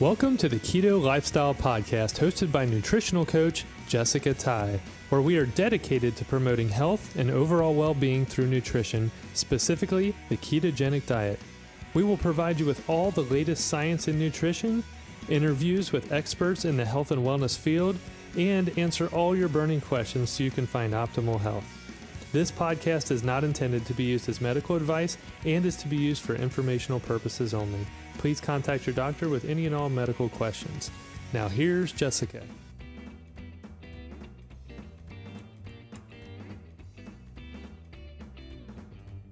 Welcome to the Keto Lifestyle Podcast, hosted by nutritional coach Jessica Ty, where we are dedicated to promoting health and overall well being through nutrition, specifically the ketogenic diet. We will provide you with all the latest science in nutrition, interviews with experts in the health and wellness field, and answer all your burning questions so you can find optimal health. This podcast is not intended to be used as medical advice and is to be used for informational purposes only please contact your doctor with any and all medical questions. Now, here's Jessica.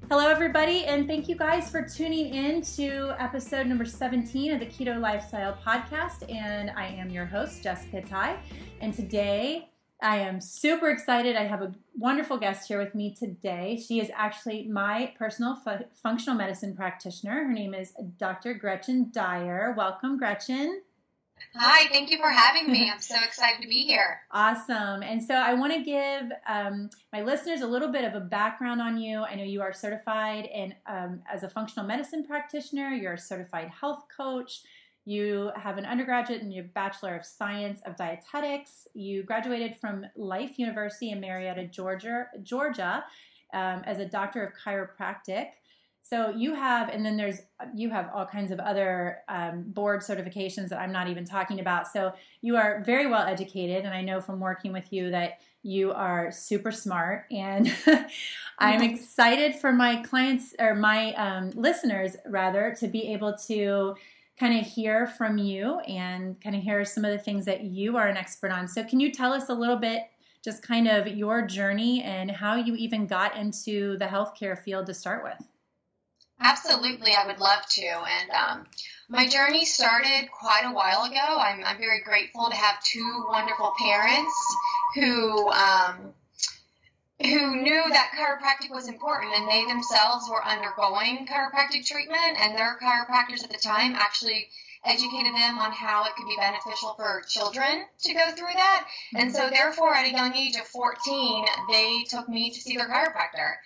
Hello, everybody, and thank you guys for tuning in to episode number 17 of the Keto Lifestyle Podcast. And I am your host, Jessica Ty. And today I am super excited. I have a wonderful guest here with me today. She is actually my personal fu- functional medicine practitioner. Her name is Dr. Gretchen Dyer. Welcome, Gretchen. Hi, thank you for having me. I'm so excited to be here. Awesome. And so I want to give um, my listeners a little bit of a background on you. I know you are certified in, um, as a functional medicine practitioner, you're a certified health coach. You have an undergraduate and your Bachelor of Science of Dietetics. You graduated from Life University in Marietta, Georgia, Georgia um, as a doctor of chiropractic. So you have, and then there's you have all kinds of other um, board certifications that I'm not even talking about. So you are very well educated, and I know from working with you that you are super smart. And I'm excited for my clients or my um, listeners rather to be able to kind of hear from you and kind of hear some of the things that you are an expert on. So, can you tell us a little bit, just kind of your journey and how you even got into the healthcare field to start with? Absolutely, I would love to. And um, my journey started quite a while ago. I'm, I'm, very grateful to have two wonderful parents who um, who knew that chiropractic was important and they themselves were undergoing chiropractic treatment and their chiropractors at the time actually educated them on how it could be beneficial for children to go through that. And so mm-hmm. therefore at a young age of 14, they took me to see their chiropractor.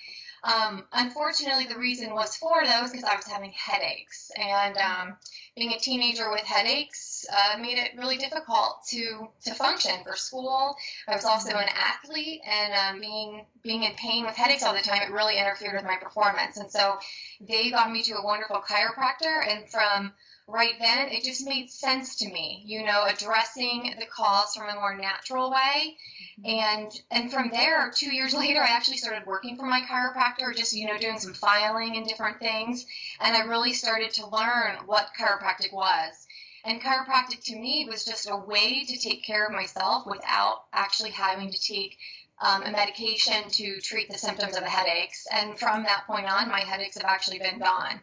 Um, unfortunately, the reason was for those because I was having headaches, and um, being a teenager with headaches uh, made it really difficult to to function for school. I was also an athlete, and um, being being in pain with headaches all the time, it really interfered with my performance. And so, they got me to a wonderful chiropractor, and from right then, it just made sense to me, you know, addressing the cause from a more natural way. And and from there, two years later, I actually started working for my chiropractor, just you know, doing some filing and different things. And I really started to learn what chiropractic was. And chiropractic to me was just a way to take care of myself without actually having to take um, a medication to treat the symptoms of the headaches. And from that point on, my headaches have actually been gone.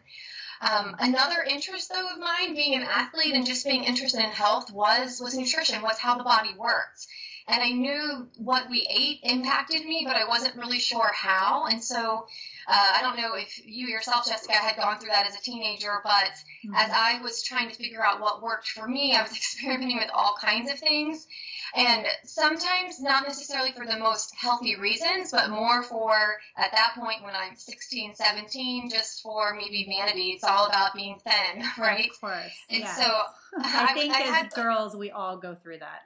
Um, another interest, though, of mine, being an athlete and just being interested in health, was was nutrition, was how the body works. And I knew what we ate impacted me, but I wasn't really sure how. And so uh, I don't know if you yourself, Jessica, had gone through that as a teenager, but mm-hmm. as I was trying to figure out what worked for me, I was experimenting with all kinds of things. And sometimes not necessarily for the most healthy reasons, but more for, at that point when I'm 16, 17, just for maybe vanity. It's all about being thin, right? Of course. And yes. so I, I think I as had, girls, we all go through that.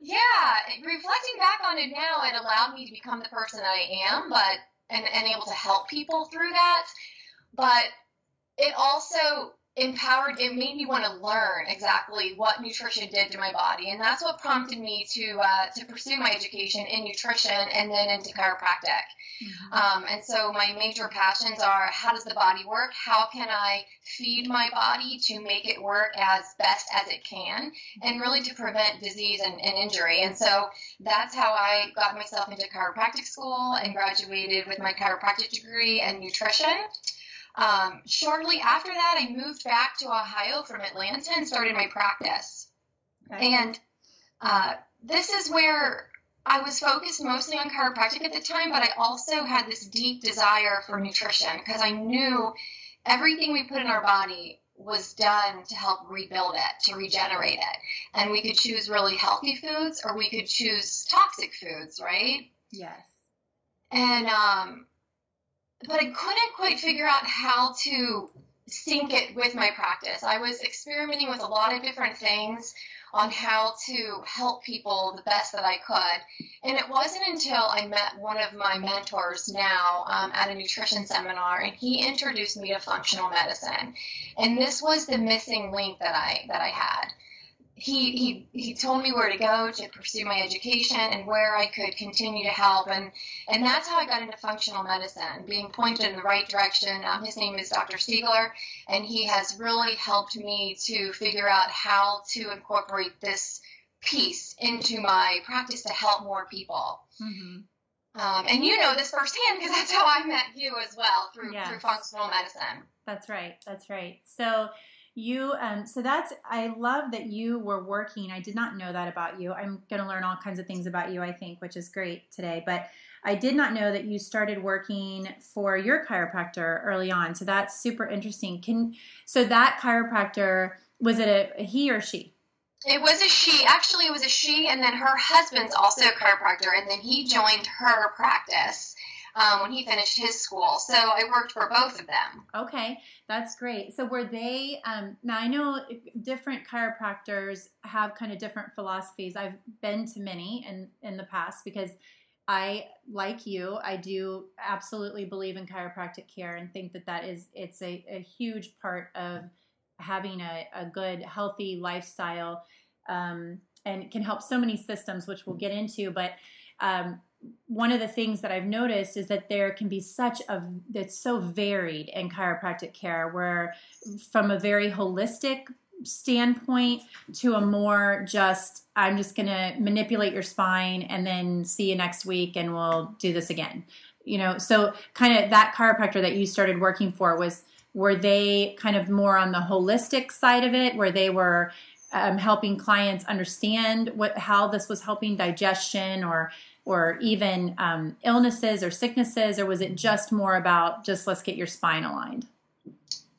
Yeah, reflecting back on it now, it allowed me to become the person I am, but and, and able to help people through that. But it also empowered it made me want to learn exactly what nutrition did to my body and that's what prompted me to uh, to pursue my education in nutrition and then into chiropractic. Mm-hmm. um, and so my major passions are how does the body work? How can i feed my body to make it work as best as it can? And really to prevent disease and, and injury. And so that's how i got myself into chiropractic school and graduated with my chiropractic degree in nutrition um, shortly after that, I moved back to Ohio from Atlanta and started my practice. Okay. And uh, this is where I was focused mostly on chiropractic at the time, but I also had this deep desire for nutrition because I knew everything we put in our body was done to help rebuild it, to regenerate it. And we could choose really healthy foods or we could choose toxic foods, right? Yes. And um, but I couldn't quite figure out how to sync it with my practice. I was experimenting with a lot of different things on how to help people the best that I could. And it wasn't until I met one of my mentors now um, at a nutrition seminar, and he introduced me to functional medicine. And this was the missing link that I that I had he, he he told me where to go to pursue my education and where I could continue to help and and that's how I got into functional medicine being pointed in the right direction um, his name is Dr. Siegler and he has really helped me to figure out how to incorporate this piece into my practice to help more people mm-hmm. um, and you know this firsthand because that's how I met you as well through yes. through functional medicine that's right that's right so you um, so that's i love that you were working. I did not know that about you. I'm going to learn all kinds of things about you i think which is great today but i did not know that you started working for your chiropractor early on so that's super interesting. Can so that chiropractor was it a, a he or she? It was a she. Actually, it was a she, and then her husband's also a chiropractor, and then he joined her practice um, when he finished his school. So I worked for both of them. Okay, that's great. So were they? Um, now I know different chiropractors have kind of different philosophies. I've been to many in in the past because. I like you. I do absolutely believe in chiropractic care and think that that is it's a, a huge part of having a, a good healthy lifestyle um, and can help so many systems, which we'll get into. But um, one of the things that I've noticed is that there can be such a that's so varied in chiropractic care where from a very holistic standpoint to a more just I'm just going to manipulate your spine and then see you next week and we'll do this again. You know, so kind of that chiropractor that you started working for was were they kind of more on the holistic side of it where they were um, helping clients understand what how this was helping digestion or or even um, illnesses or sicknesses, or was it just more about just let's get your spine aligned?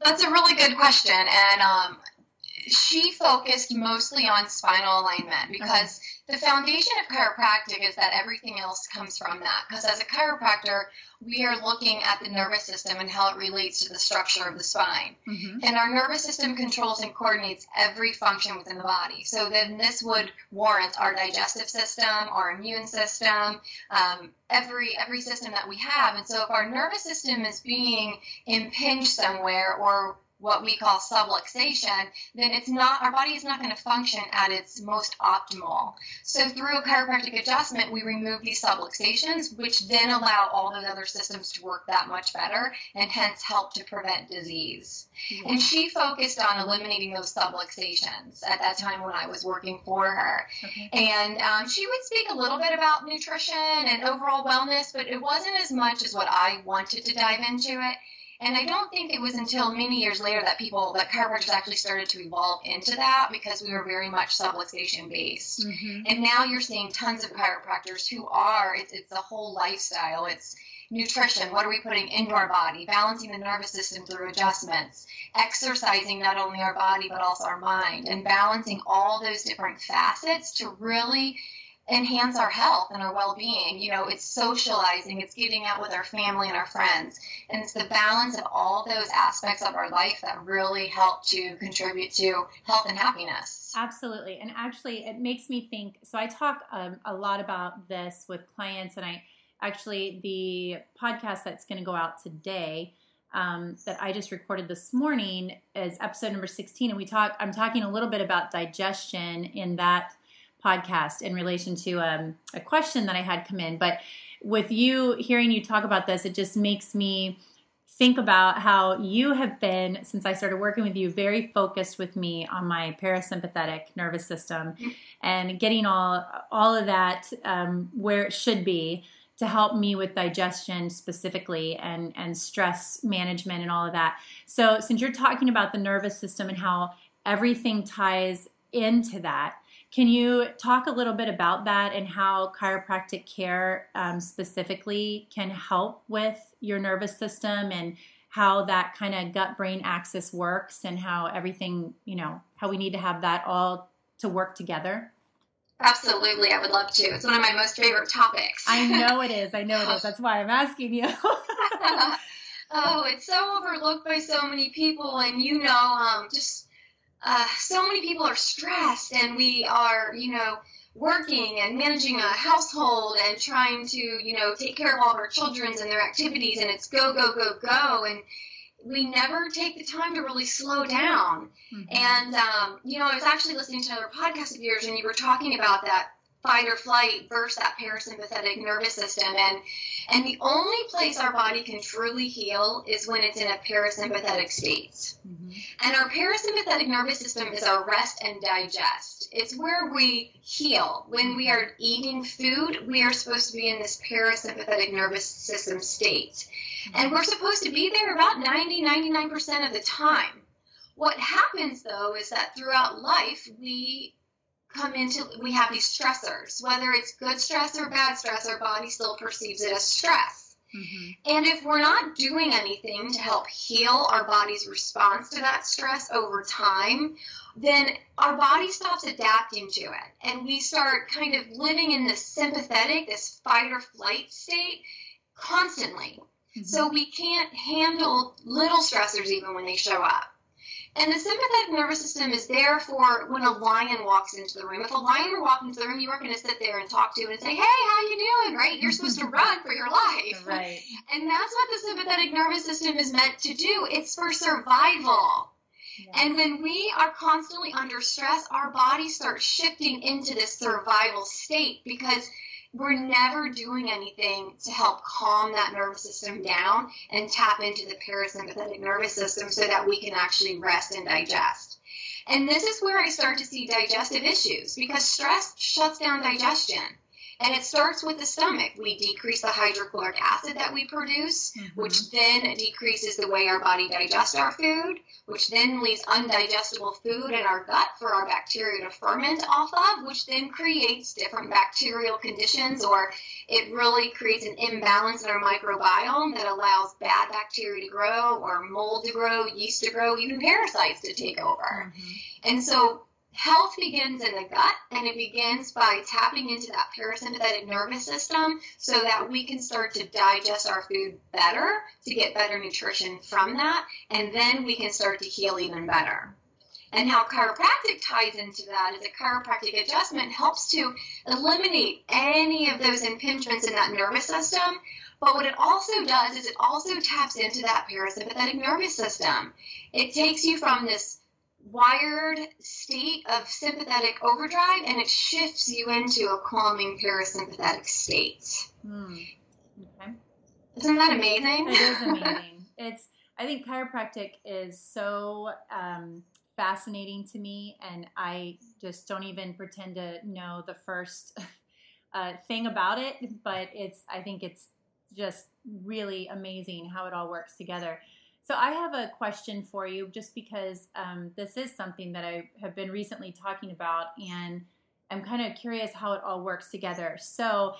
That's a really good question, and um, she focused mostly on spinal alignment because the foundation of chiropractic is that everything else comes from that. Because as a chiropractor, we are looking at the nervous system and how it relates to the structure of the spine. Mm-hmm. And our nervous system controls and coordinates every function within the body. So then this would warrant our digestive system, our immune system, um, every every system that we have. And so if our nervous system is being impinged somewhere or what we call subluxation, then it's not our body is not going to function at its most optimal. So through a chiropractic adjustment, we remove these subluxations, which then allow all those other systems to work that much better and hence help to prevent disease. And she focused on eliminating those subluxations at that time when I was working for her. Okay. And um, she would speak a little bit about nutrition and overall wellness, but it wasn't as much as what I wanted to dive into it. And I don't think it was until many years later that people, that chiropractors actually started to evolve into that because we were very much subluxation based. Mm-hmm. And now you're seeing tons of chiropractors who are, it's, it's a whole lifestyle. It's nutrition. What are we putting into our body? Balancing the nervous system through adjustments. Exercising not only our body, but also our mind. And balancing all those different facets to really enhance our health and our well-being. You know it's socializing it's getting out with our family and our friends. And it's the balance of all those aspects of our life that really help to contribute to health and happiness. Absolutely. And actually it makes me think so i talk um, a lot about this with clients and i actually the podcast that's going to go out today um, that I just recorded this morning is episode number 16. And we talk, I'm talking a little bit about digestion in that podcast in relation to um, a question that I had come in. But with you hearing you talk about this, it just makes me think about how you have been since I started working with you very focused with me on my parasympathetic nervous system and getting all all of that um, where it should be to help me with digestion specifically and and stress management and all of that. So since you're talking about the nervous system and how everything ties into that, can you talk a little bit about that and how chiropractic care um, specifically can help with your nervous system and how that kind of gut brain axis works and how everything, you know, how we need to have that all to work together? Absolutely, I would love to. It's one of my most favorite topics. I know it is. I know it is. That's why I'm asking you. Oh, it's so overlooked by so many people, and you know, um, just uh, so many people are stressed, and we are, you know, working and managing a household and trying to, you know, take care of all of our children's and their activities, and it's go, go, go, go, and we never take the time to really slow down. Mm-hmm. And, um, you know, I was actually listening to another podcast of yours, and you were talking about that fight or flight versus that parasympathetic nervous system. And and the only place our body can truly heal is when it's in a parasympathetic state. Mm-hmm. and our parasympathetic nervous system is our rest and digest. It's where we heal. When we are eating food we are supposed to be in this parasympathetic nervous system state. And we're supposed to be there about 90 99% of the time. What happens though is that throughout life we come into we have these stressors. Whether it's good stress or bad stress our body still perceives it as stress. Mm-hmm. and if we're not doing anything to help heal our body's response to that stress over time then our body stops adapting to it. And we start kind of living in this sympathetic this fight or flight state constantly. Mm-hmm. so we can't handle little stressors even when they show up and the sympathetic nervous system is there for when a lion walks into the room. If a lion were walking into the room, you aren't going to sit there and talk to it and say, "Hey, how you doing?" Right? You're supposed to run for your life. Right. And that's what the sympathetic nervous system is meant to do. It's for survival. Yes. And when we are constantly under stress, our body starts shifting into this survival state because we're never doing anything to help calm that nervous system down and tap into the parasympathetic nervous system so that we can actually rest and digest. And this is where I start to see digestive issues because stress shuts down digestion. And it starts with the stomach. We decrease the hydrochloric acid that we produce, mm-hmm. which then decreases the way our body digests our food, which then leaves undigestible food in our gut for our bacteria to ferment off of, which then creates different bacterial conditions or it really creates an imbalance in our microbiome that allows bad bacteria to grow or mold to grow, yeast to grow, even parasites to take over. Mm-hmm. And so Health begins in the gut, and it begins by tapping into that parasympathetic nervous system so that we can start to digest our food better, to get better nutrition from that, and then we can start to heal even better. And how chiropractic ties into that is a chiropractic adjustment helps to eliminate any of those impingements in that nervous system. But what it also does is it also taps into that parasympathetic nervous system. It takes you from this wired state of sympathetic overdrive and it shifts you into a calming parasympathetic state. Hmm. Okay. Isn't that amazing? It is amazing. it's I think chiropractic is so um, fascinating to me, and I just don't even pretend to know the first uh, thing about it. But it's I think it's just really amazing how it all works together. So I have a question for you, just because um, this is something that I have been recently talking about, and I'm kind of curious how it all works together. So,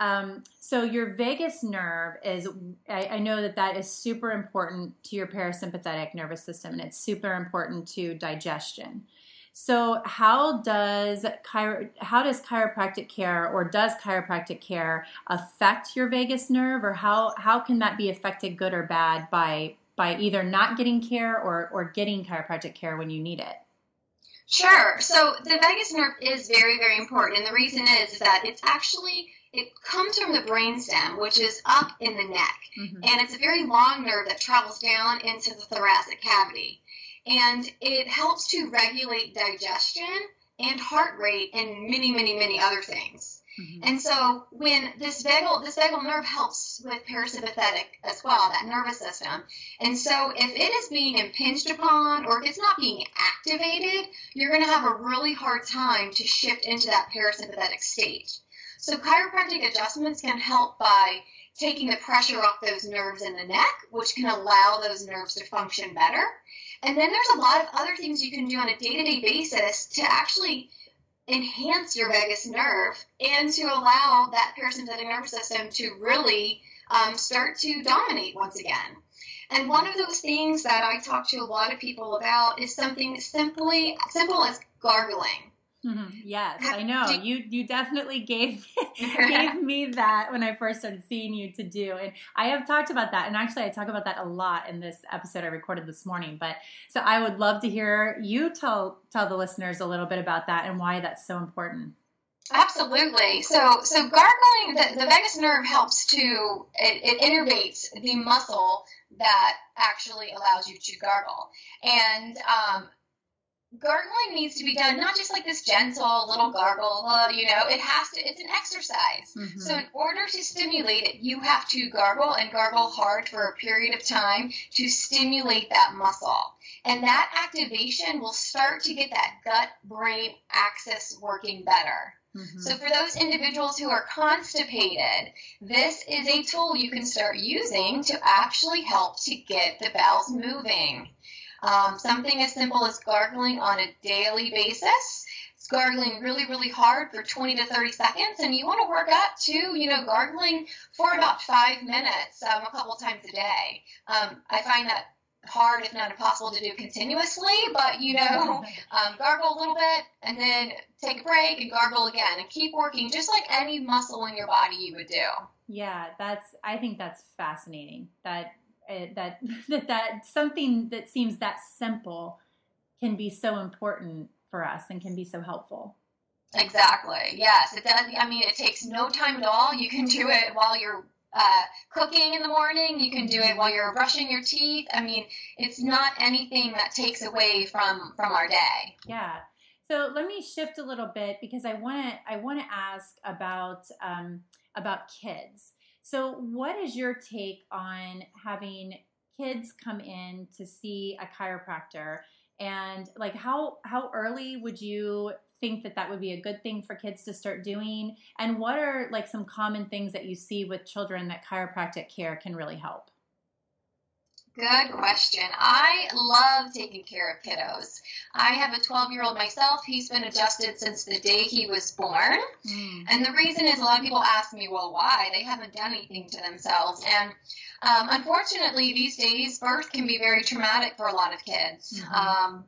um, so your vagus nerve is, I, I, know that that is super important to your parasympathetic nervous system, and it's super important to digestion. So, how does chiro- how does chiropractic care, or does chiropractic care affect your vagus nerve, or how how can that be affected, good or bad, by by either not getting care or, or getting chiropractic care when you need it? Sure. So the vagus nerve is very, very important. And the reason is, is that it's actually, it comes from the brainstem, which is up in the neck. Mm-hmm. And it's a very long nerve that travels down into the thoracic cavity. And it helps to regulate digestion and heart rate and many, many, many other things. Mm-hmm. And so when this vagal this vagal nerve helps with parasympathetic as well, that nervous system. And so if it is being impinged upon or if it's not being activated, you're going to have a really hard time to shift into that parasympathetic state. So chiropractic adjustments can help by taking the pressure off those nerves in the neck, which can allow those nerves to function better. And then there's a lot of other things you can do on a day-to-day basis to actually enhance your vagus nerve and to allow that parasympathetic nervous system to really um, start to dominate once again. And one of those things that I talk to a lot of people about is something simply simple as gargling. Mm-hmm. Yes, I know. You you definitely gave gave me that when I first started seeing you to do, and I have talked about that. And actually, I talk about that a lot in this episode I recorded this morning. But so I would love to hear you tell tell the listeners a little bit about that and why that's so important. Absolutely. So, so gargling, the, the vagus nerve helps to it, it innervates the muscle that actually allows you to gargle, and um, gargling needs to be done not just like this gentle little gargle uh, you know it has to it's an exercise mm-hmm. so in order to stimulate it you have to gargle and gargle hard for a period of time to stimulate that muscle and that activation will start to get that gut brain axis working better mm-hmm. So, for those individuals who are constipated, this is a tool you can start using to actually help to get the bowels moving. Um, something as simple as gargling on a daily basis. It's gargling really, really hard for 20 to 30 seconds, and you want to work up to, you know, gargling for about five minutes um, a couple times a day. Um, I find that hard, if not impossible, to do continuously, but you know, um, gargle a little bit and then take a break and gargle again and keep working just like any muscle in your body you would do. Yeah, that's, I think that's fascinating. That that that that something that seems that simple can be so important for us and can be so helpful. Exactly. Yes, it does. I mean, it takes no time at all. You can do it while you're uh, cooking in the morning. You can do it while you're brushing your teeth. I mean, it's not anything that takes away from from our day. Yeah. So let me shift a little bit because I want to I want to ask about um, about kids. So, what is your take on having kids come in to see a chiropractor? And like, how how early would you think that that would be a good thing for kids to start doing? And what are like some common things that you see with children that chiropractic care can really help? Good question. I love taking care of kiddos. I have a 12 year old myself. He's been adjusted since the day he was born. Mm. And the reason is a lot of people ask me, well, why? They haven't done anything to themselves. And um, unfortunately, these days, birth can be very traumatic for a lot of kids. Mm-hmm. Um,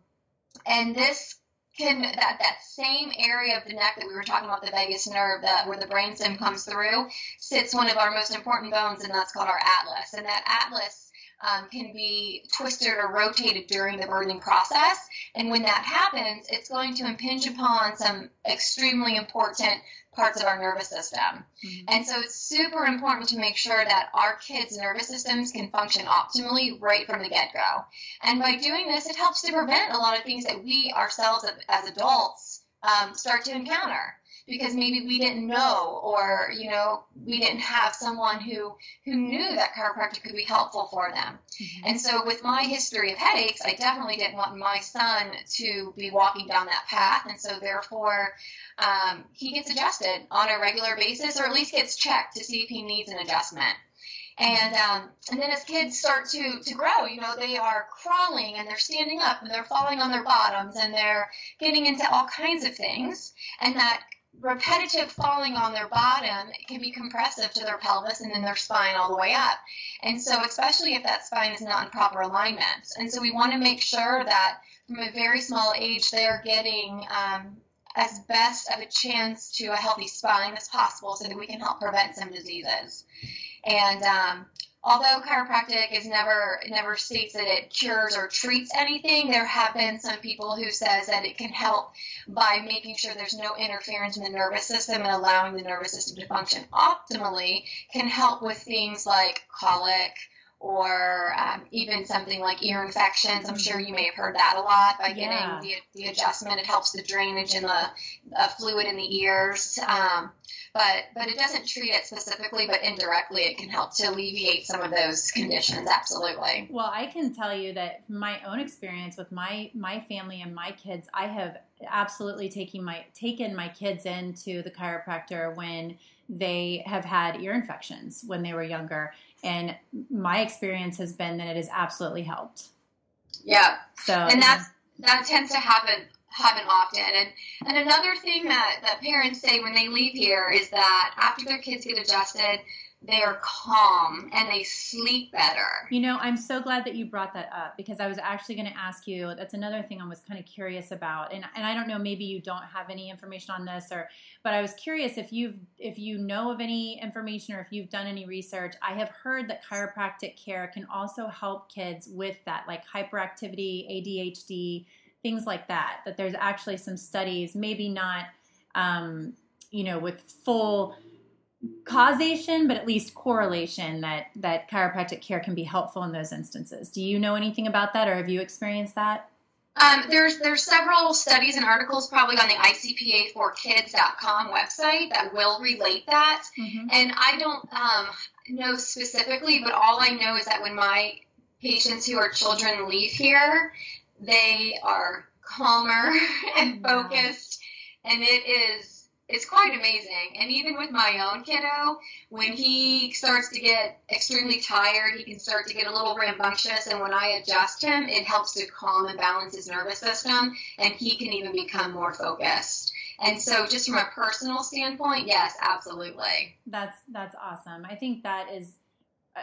and this can that that same area of the neck that we were talking about the vagus nerve that where the brainstem comes through sits one of our most important bones and that's called our atlas and that atlas um, can be twisted or rotated during the birthing process. And when that happens, it's going to impinge upon some extremely important parts of our nervous system. Mm-hmm. And so it's super important to make sure that our kids' nervous systems can function optimally right from the get go. And by doing this, it helps to prevent a lot of things that we ourselves as adults um, start to encounter because maybe we didn't know or you know we didn't have someone who who knew that chiropractic could be helpful for them. Mm-hmm. and so with my history of headaches i definitely didn't want my son to be walking down that path. And so therefore um, he gets adjusted on a regular basis or at least gets checked to see if he needs an adjustment. And um, and then as kids start to to grow, you know, they are crawling and they're standing up and they're falling on their bottoms and they're getting into all kinds of things, and that repetitive falling on their bottom can be compressive to their pelvis and then their spine all the way up. And so, especially if that spine is not in proper alignment. And so, we want to make sure that from a very small age, they're getting um, as best of a chance to a healthy spine as possible so that we can help prevent some diseases. And um, although chiropractic is never never states that it cures or treats anything, there have been some people who says that it can help by making sure there's no interference in the nervous system and allowing the nervous system to function optimally can help with things like colic or um, even something like ear infections. I'm sure you may have heard that a lot by getting yeah. the, the adjustment. It helps the drainage and the uh, fluid in the ears. Um, but but it doesn't treat it specifically, but indirectly it can help to alleviate some of those conditions. Absolutely. Well, I can tell you that my own experience with my my family and my kids, I have absolutely taken my taken my kids into the chiropractor when they have had ear infections when they were younger, and my experience has been that it has absolutely helped. Yeah. So and that's that tends to happen happen often. And and another thing that, that parents say when they leave here is that after their kids get adjusted, they are calm and they sleep better. You know, I'm so glad that you brought that up because I was actually going to ask you. That's another thing I was kind of curious about, and and I don't know, maybe you don't have any information on this, or but I was curious if you've if you know of any information or if you've done any research. I have heard that chiropractic care can also help kids with that, like hyperactivity, ADHD, things like that. That there's actually some studies, maybe not, um, you know, with full causation, but at least correlation that that chiropractic care can be helpful in those instances. Do you know anything about that, or have you experienced that? Um, there's there's several studies and articles probably on the ICPA4Kids.com website that will relate that, mm-hmm. and I don't um, know specifically, but all I know is that when my patients who are children leave here, they are calmer and focused, and it is it's quite amazing. And even with my own kiddo, when he starts to get extremely tired, he can start to get a little rambunctious. And when I adjust him, it helps to calm and balance his nervous system, and he can even become more focused. And so, just from a personal standpoint, yes, absolutely. That's that's awesome. I think that is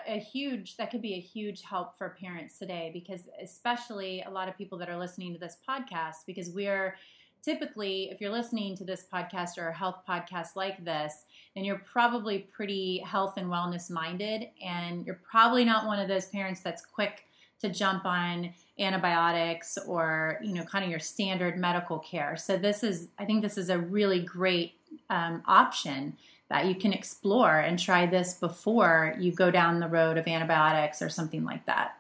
a huge that could be a huge help for parents today because especially a lot of people that are listening to this podcast because we're typically, if you're listening to this podcast or a health podcast like this, then you're probably pretty health and wellness minded, and you're probably not one of those parents that's quick to jump on antibiotics or you know kind of your standard medical care. So this is, I think, this is a really great um, option that you can explore and try this before you go down the road of antibiotics or something like that.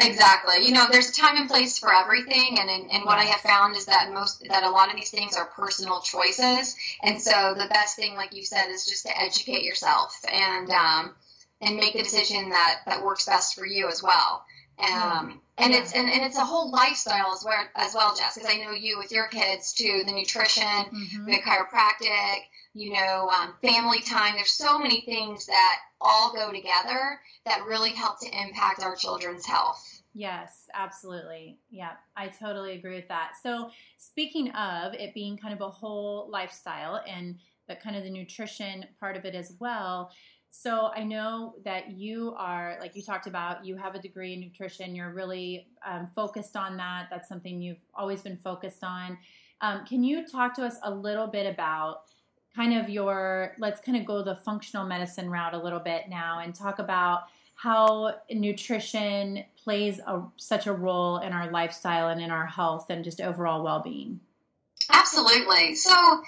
Exactly. You know, there's a time and place for everything, and, and and what I have found is that most that a lot of these things are personal choices, and so the best thing, like you said, is just to educate yourself and um, and make the decision that that works best for you as well. Um, and yeah. it's and, and it's a whole lifestyle as well as well, Jess. Because I know you with your kids too, the nutrition, mm-hmm. the chiropractic, you know, um, family time. There's so many things that all go together that really help to impact our children's health. Yes, absolutely. Yeah, I totally agree with that. So, speaking of it being kind of a whole lifestyle and the kind of the nutrition part of it as well. So, I know that you are, like you talked about, you have a degree in nutrition. You're really um, focused on that. That's something you've always been focused on. Um, can you talk to us a little bit about kind of your, let's kind of go the functional medicine route a little bit now and talk about how nutrition plays a, such a role in our lifestyle and in our health and just overall well-being. Absolutely. So,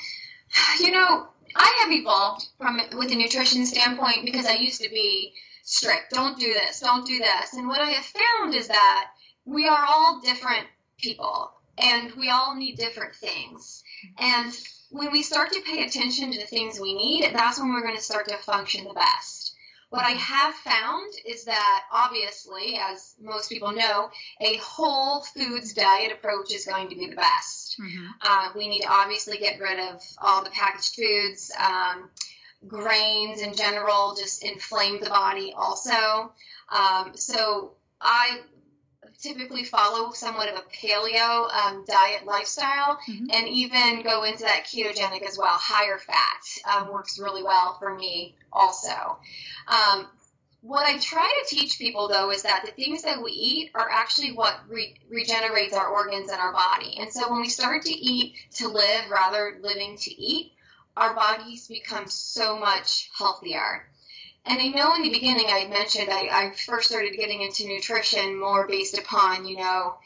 you know, I have evolved from with a nutrition standpoint because I used to be strict. Don't do this. Don't do this. And what I have found is that we are all different people and we all need different things. And when we start to pay attention to the things we need, that's when we're going to start to function the best. What I have found is that obviously, as most people know, a whole foods diet approach is going to be the best. Mm-hmm. Uh, we need to obviously get rid of all the packaged foods. Um, grains in general just inflame the body also. Um, so I typically follow somewhat of a paleo um, diet lifestyle mm-hmm. and even go into that ketogenic as well. Higher fat um, works really well for me also. Um, what I try to teach people though is that the things that we eat are actually what re- regenerates our organs and our body. And so when we start to eat to live rather living to eat, our bodies become so much healthier. And I know in the beginning I mentioned I, I first started getting into nutrition more based upon, you know,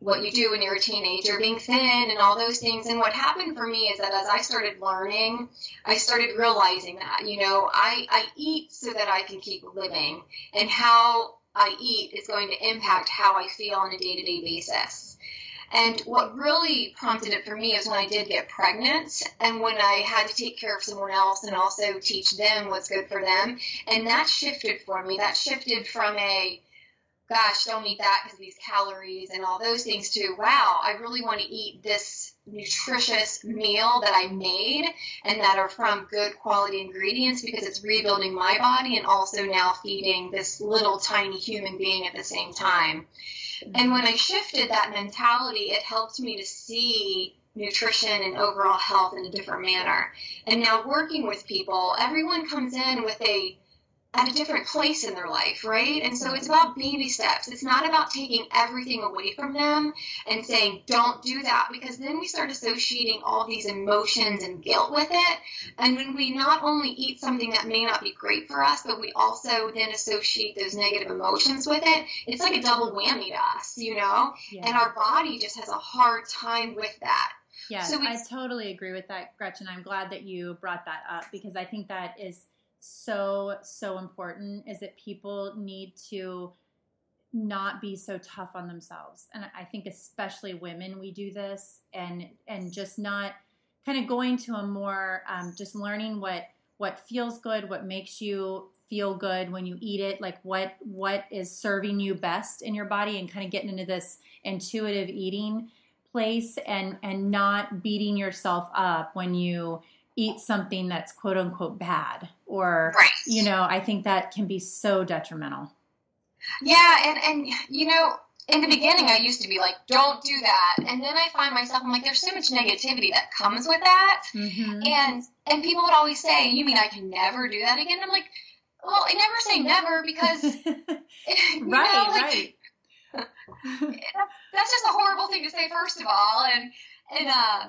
what you do when you're a teenager, being thin and all those things. And what happened for me is that as I started learning, I started realizing that, you know, I, I eat so that I can keep living. And how I eat is going to impact how I feel on a day to day basis. And what really prompted it for me is when I did get pregnant and when I had to take care of someone else and also teach them what's good for them. And that shifted for me. That shifted from a, gosh, don't eat that because these calories and all those things to, wow, I really want to eat this nutritious meal that I made and that are from good quality ingredients because it's rebuilding my body and also now feeding this little tiny human being at the same time. And when I shifted that mentality, it helped me to see nutrition and overall health in a different manner. And now working with people, everyone comes in with a at a different place in their life, right? And so it's about baby steps. It's not about taking everything away from them and saying, don't do that, because then we start associating all these emotions and guilt with it. And when we not only eat something that may not be great for us, but we also then associate those negative emotions with it, it's like a double whammy to us, you know? Yeah. And our body just has a hard time with that. Yes, so I totally agree with that, Gretchen. I'm glad that you brought that up because I think that is so so important is that people need to not be so tough on themselves. And i think especially women we do this and and just not kind of going to a more um, just learning what what feels good what makes you feel good when you eat it like what what is serving you best in your body and kind of getting into this intuitive eating place and and not beating yourself up when you eat something that's quote unquote bad or right. you know i think that can be so detrimental. Yeah and and you know in the beginning i used to be like don't do that. And then i find myself i'm like there's so much negativity that comes with that. Mm-hmm. and and people would always say you mean i can never do that again? I'm like well i never say never because right know, like, right. that's just a horrible thing to say first of all. And and uh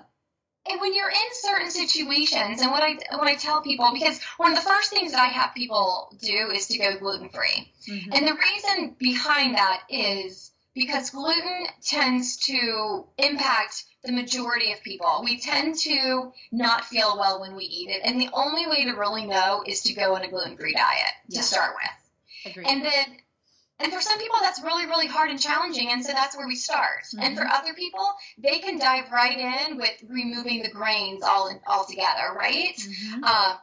and when you're in certain situations, and what I what I tell people, because one of the first things that I have people do is to go gluten free, mm-hmm. and the reason behind that is because gluten tends to impact the majority of people. We tend to not feel well when we eat it, and the only way to really know is to go on a gluten free diet yeah. to start with. Agreed. And then and for some people, that's really, really hard and challenging. And so that's where we start. Mm-hmm. And for mm-hmm. other people, they can dive right in with removing the grains all in, all together, right? Mm-hmm. Uh,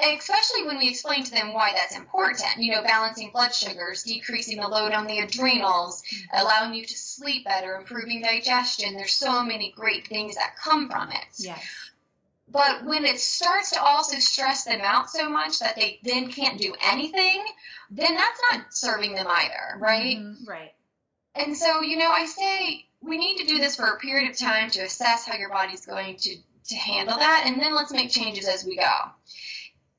especially when we explain to them why that's important. You know, balancing blood sugars, decreasing the load on the adrenals, mm-hmm. allowing you to sleep better, improving digestion. There's so many great things that come from it. Yes. But when it starts to also stress them out so much that they then can't do anything, then that's not serving them either, right? Mm-hmm, right. And so, you know, I say we need to do this for a period of time to assess how your body's going to, to handle that, and then let's make changes as we go.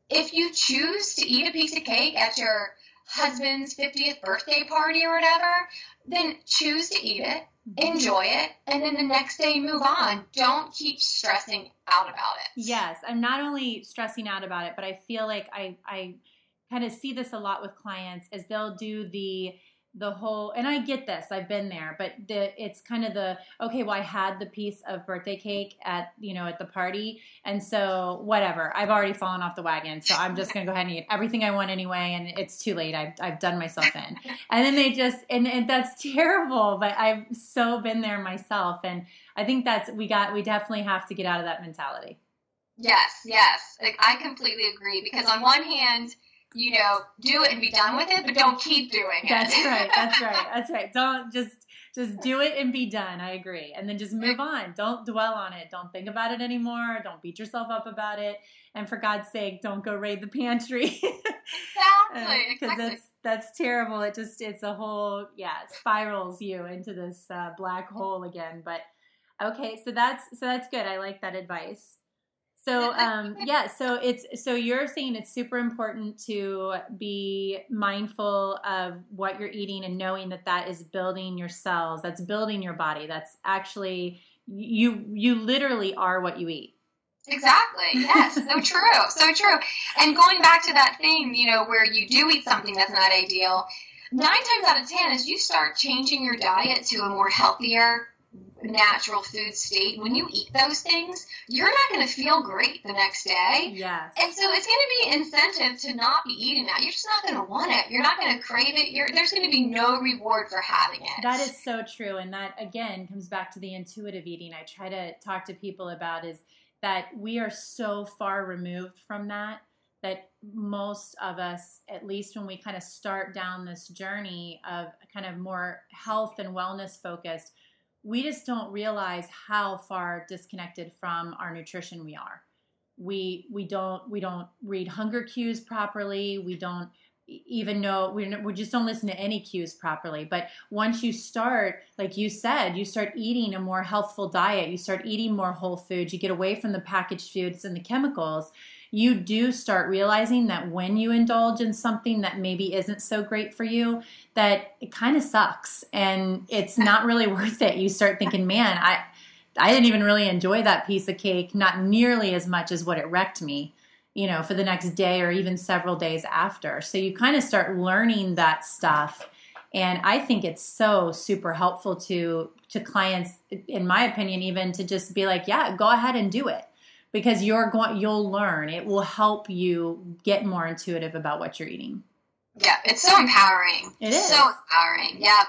If you choose to eat a piece of cake at your husband's 50th birthday party or whatever, then choose to eat it, mm-hmm. enjoy it, and then the next day move on. Don't keep stressing out about it. Yes, I'm not only stressing out about it, but I feel like I I kind of see this a lot with clients is they'll do the the whole and I get this, I've been there, but the it's kind of the okay, well I had the piece of birthday cake at, you know, at the party and so whatever. I've already fallen off the wagon, so I'm just to go ahead and eat everything I want anyway and it's too late. I've I've done myself in. And then they just and, and that's terrible, but I've so been there myself and I think that's we got we definitely have to get out of that mentality. Yes, yes. Like I completely agree because on one hand, you know, do it and be done with it, but don't keep doing it. That's right. That's right. That's right. Don't just just do it and be done. I agree. And then just move on. Don't dwell on it. Don't think about it anymore. Don't beat yourself up about it. And for God's sake, don't go raid the pantry. exactly. Because uh, that's that's terrible. It just it's a whole yeah spirals you into this uh, black hole again. But okay, so that's so that's good. I like that advice. So um, yeah, so it's so you're saying it's super important to be mindful of what you're eating and knowing that that is building your cells, that's building your body. That's actually you you literally are what you eat. Exactly. Yes. so true. So true. And going back to that thing, you know, where you do eat something that's not ideal, nine times out of ten, as you start changing your diet to a more healthier, natural food state, when you eat those things, you're not going to feel great the next day. Yes. And so it's going to be incentive to not be eating that. You're just not going to want it. You're not going to crave it. You're, there's going to be no reward for having it. That is so true. And that, again, comes back to the intuitive eating I try to talk to people about is that we are so far removed from that that most of us, at least when we kind of start down this journey of kind of more health and wellness focused, we just don't realize how far disconnected from our nutrition we are. We we don't we don't read hunger cues properly. We don't even know we, we just don't listen to any cues properly but once you start like you said you start eating a more healthful diet you start eating more whole foods you get away from the packaged foods and the chemicals you do start realizing that when you indulge in something that maybe isn't so great for you that it kind of sucks and it's not really worth it you start thinking man i i didn't even really enjoy that piece of cake not nearly as much as what it wrecked me you know, for the next day or even several days after. So you kind of start learning that stuff. And I think it's so super helpful to to clients, in my opinion, even to just be like, yeah, go ahead and do it. Because you're going you'll learn. It will help you get more intuitive about what you're eating. Yeah, it's so empowering. It is. So empowering. Yeah.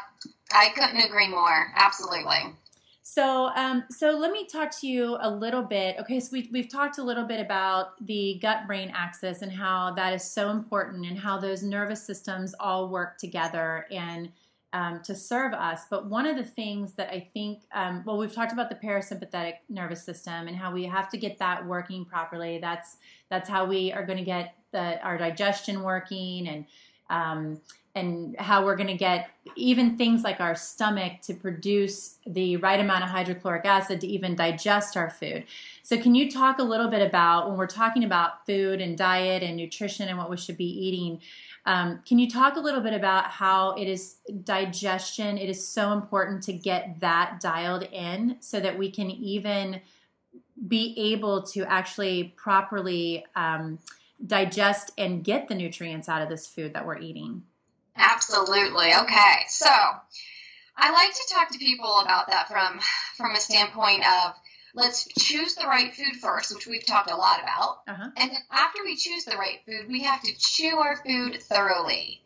I couldn't agree more. Absolutely. So, um, so let me talk to you a little bit. Okay, so we, we've talked a little bit about the gut brain axis and how that is so important and how those nervous systems all work together and um, to serve us. But one of the things that I think, um, well, we've talked about the parasympathetic nervous system and how we have to get that working properly. That's that's how we are going to get the, our digestion working and um, and how we're going to get even things like our stomach to produce the right amount of hydrochloric acid to even digest our food. So, can you talk a little bit about when we're talking about food and diet and nutrition and what we should be eating? Um, can you talk a little bit about how it is digestion? It is so important to get that dialed in so that we can even be able to actually properly um, digest and get the nutrients out of this food that we're eating. Absolutely. Okay. So I like to talk to people about that from from a standpoint of let's choose the right food first, which we've talked a lot about. Uh-huh. And then after we choose the right food, we have to chew our food thoroughly.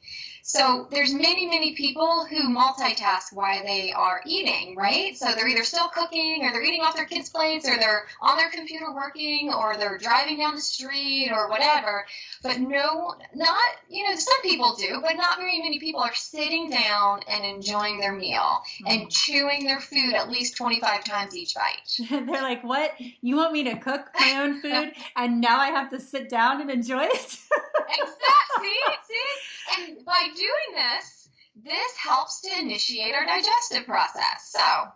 So there's many, many people who multitask while they are eating, right? So they're either still cooking or they're eating off their kids' plates or they're on their computer working or they're driving down the street or whatever. But no, not, you know, some people do, but not very many people are sitting down and enjoying their meal mm-hmm. and chewing their food at least 25 times each bite. they're like, what? You want me to cook my own food and now I have to sit down and enjoy it? exactly. See? See? And by doing this, this helps to initiate our digestive process. So,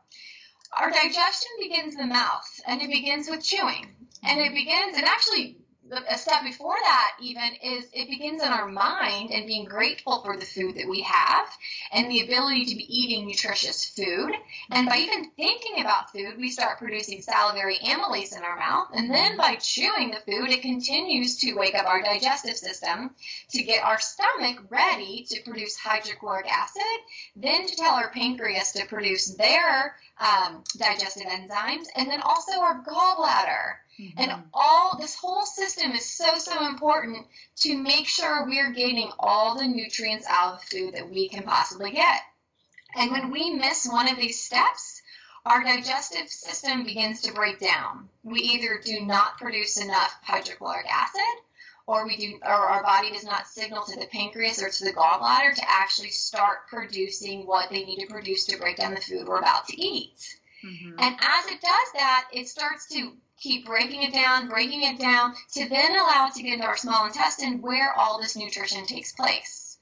our digestion begins in the mouth, and it begins with chewing. And it begins, and actually, a step before that even is it begins in our mind and being grateful for the food that we have and the ability to be eating nutritious food. And by even thinking about food we start producing salivary amylase in our mouth. And then by chewing the food it continues to wake up our digestive system to get our stomach ready to produce hydrochloric acid then to tell our pancreas to produce their um, digestive enzymes and then also our gallbladder Mm-hmm. And all this whole system is so, so important to make sure we're getting all the nutrients out of food that we can possibly get. And when we miss one of these steps, our digestive system begins to break down. We either do not produce enough hydrochloric acid, or we do, or our body does not signal to the pancreas or to the gallbladder to actually start producing what they need to produce to break down the food we're about to eat. Mm-hmm. And as it does that, it starts to keep breaking it down, breaking it down, to then allow it to get into our small intestine where all this nutrition takes place.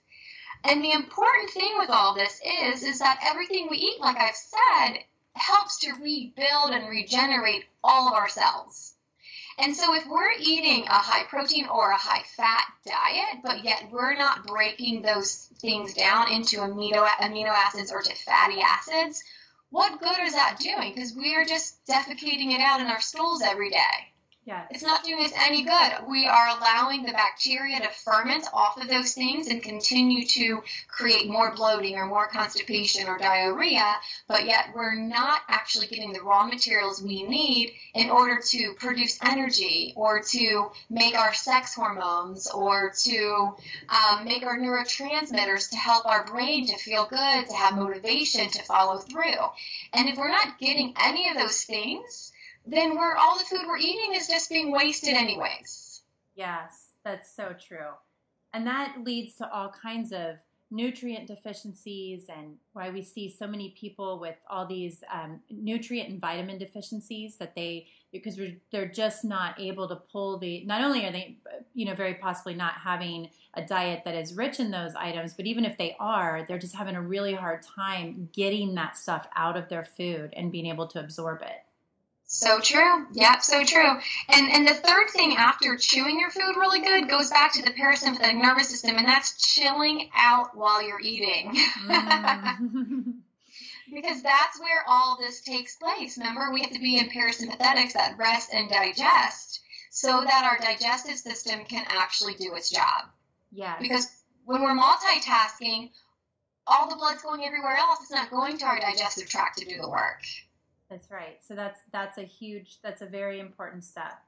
And the important thing with all this is, is that everything we eat, like I've said, helps to rebuild and regenerate all of our cells. And so if we're eating a high protein or a high fat diet, but yet we're not breaking those things down into amino, amino acids or to fatty acids, what good is that doing? Because we are just defecating it out in our stools every day. Yes. It's not doing us any good. We are allowing the bacteria to ferment off of those things and continue to create more bloating or more constipation or diarrhea, but yet we're not actually getting the raw materials we need in order to produce energy or to make our sex hormones or to um, make our neurotransmitters to help our brain to feel good, to have motivation, to follow through. And if we're not getting any of those things, then we're all the food we're eating is just being wasted anyways. Yes, that's so true. And that leads to all kinds of nutrient deficiencies and why we see so many people with all these um, nutrient and vitamin deficiencies that they because they're just not able to pull the not only are they you know, very possibly not having a diet that is rich in those items, but even if they are, they're just having a really hard time getting that stuff out of their food and being able to absorb it. So true. Yep, so true. And and the third thing after chewing your food really good goes back to the parasympathetic nervous system, and that's chilling out while you're eating. Mm. because that's where all this takes place. Remember, we have to be in parasympathetics that rest and digest so that our digestive system can actually do its job. Yeah. Because when we're multitasking, all the blood's going everywhere else. It's not going to our digestive tract to do the work. That's right. So that's that's a huge that's a very important step.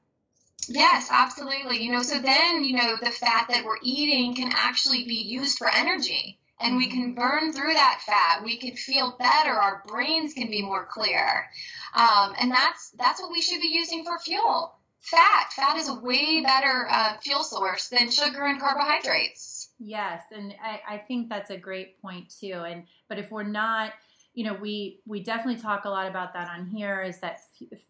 Yes, absolutely. You know, so then, you know, the fat that we're eating can actually be used for energy and we can mm-hmm. burn through that fat. We can feel better. Our brains can be more clear. Um, and that's that's what we should be using for fuel. Fat. Fat is a way better uh, fuel source than sugar and carbohydrates. Yes, and I, I think that's a great point too. And but if we're not you know we we definitely talk a lot about that on here is that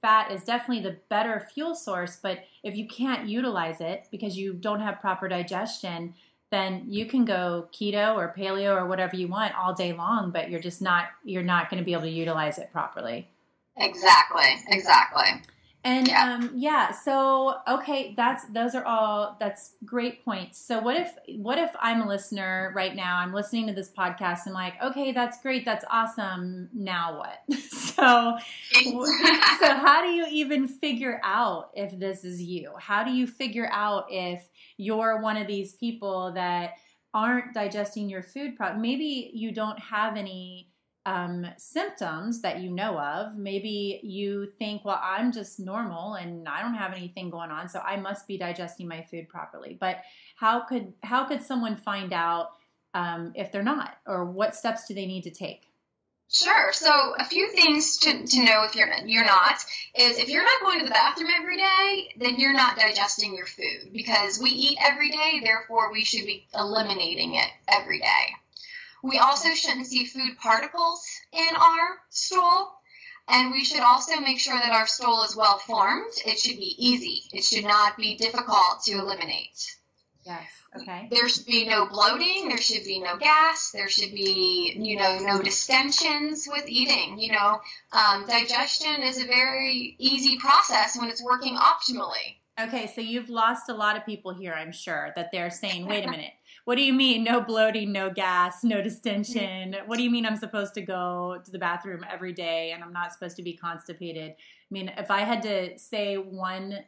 fat is definitely the better fuel source but if you can't utilize it because you don't have proper digestion then you can go keto or paleo or whatever you want all day long but you're just not you're not going to be able to utilize it properly. Exactly exactly and yeah. um yeah, so okay, that's those are all that's great points. So what if what if I'm a listener right now, I'm listening to this podcast and like, okay, that's great, that's awesome. Now what? so so how do you even figure out if this is you? How do you figure out if you're one of these people that aren't digesting your food? Maybe you don't have any um, symptoms that you know of. Maybe you think, well, I'm just normal and I don't have anything going on, so I must be digesting my food properly. But how could how could someone find out um, if they're not, or what steps do they need to take? Sure. So a few things to, to know if you're you're not is if you're not going to the bathroom every day, then you're not digesting your food because we eat every day. Therefore, we should be eliminating it every day. We also shouldn't see food particles in our stool. And we should also make sure that our stool is well formed. It should be easy. It should not be difficult to eliminate. Yes. Okay. There should be no bloating. There should be no gas. There should be, you know, no distensions with eating. You know, um, digestion is a very easy process when it's working optimally. Okay, so you've lost a lot of people here, I'm sure, that they're saying, wait a minute, what do you mean no bloating, no gas, no distension? Mm-hmm. What do you mean I'm supposed to go to the bathroom every day and I'm not supposed to be constipated? I mean, if I had to say one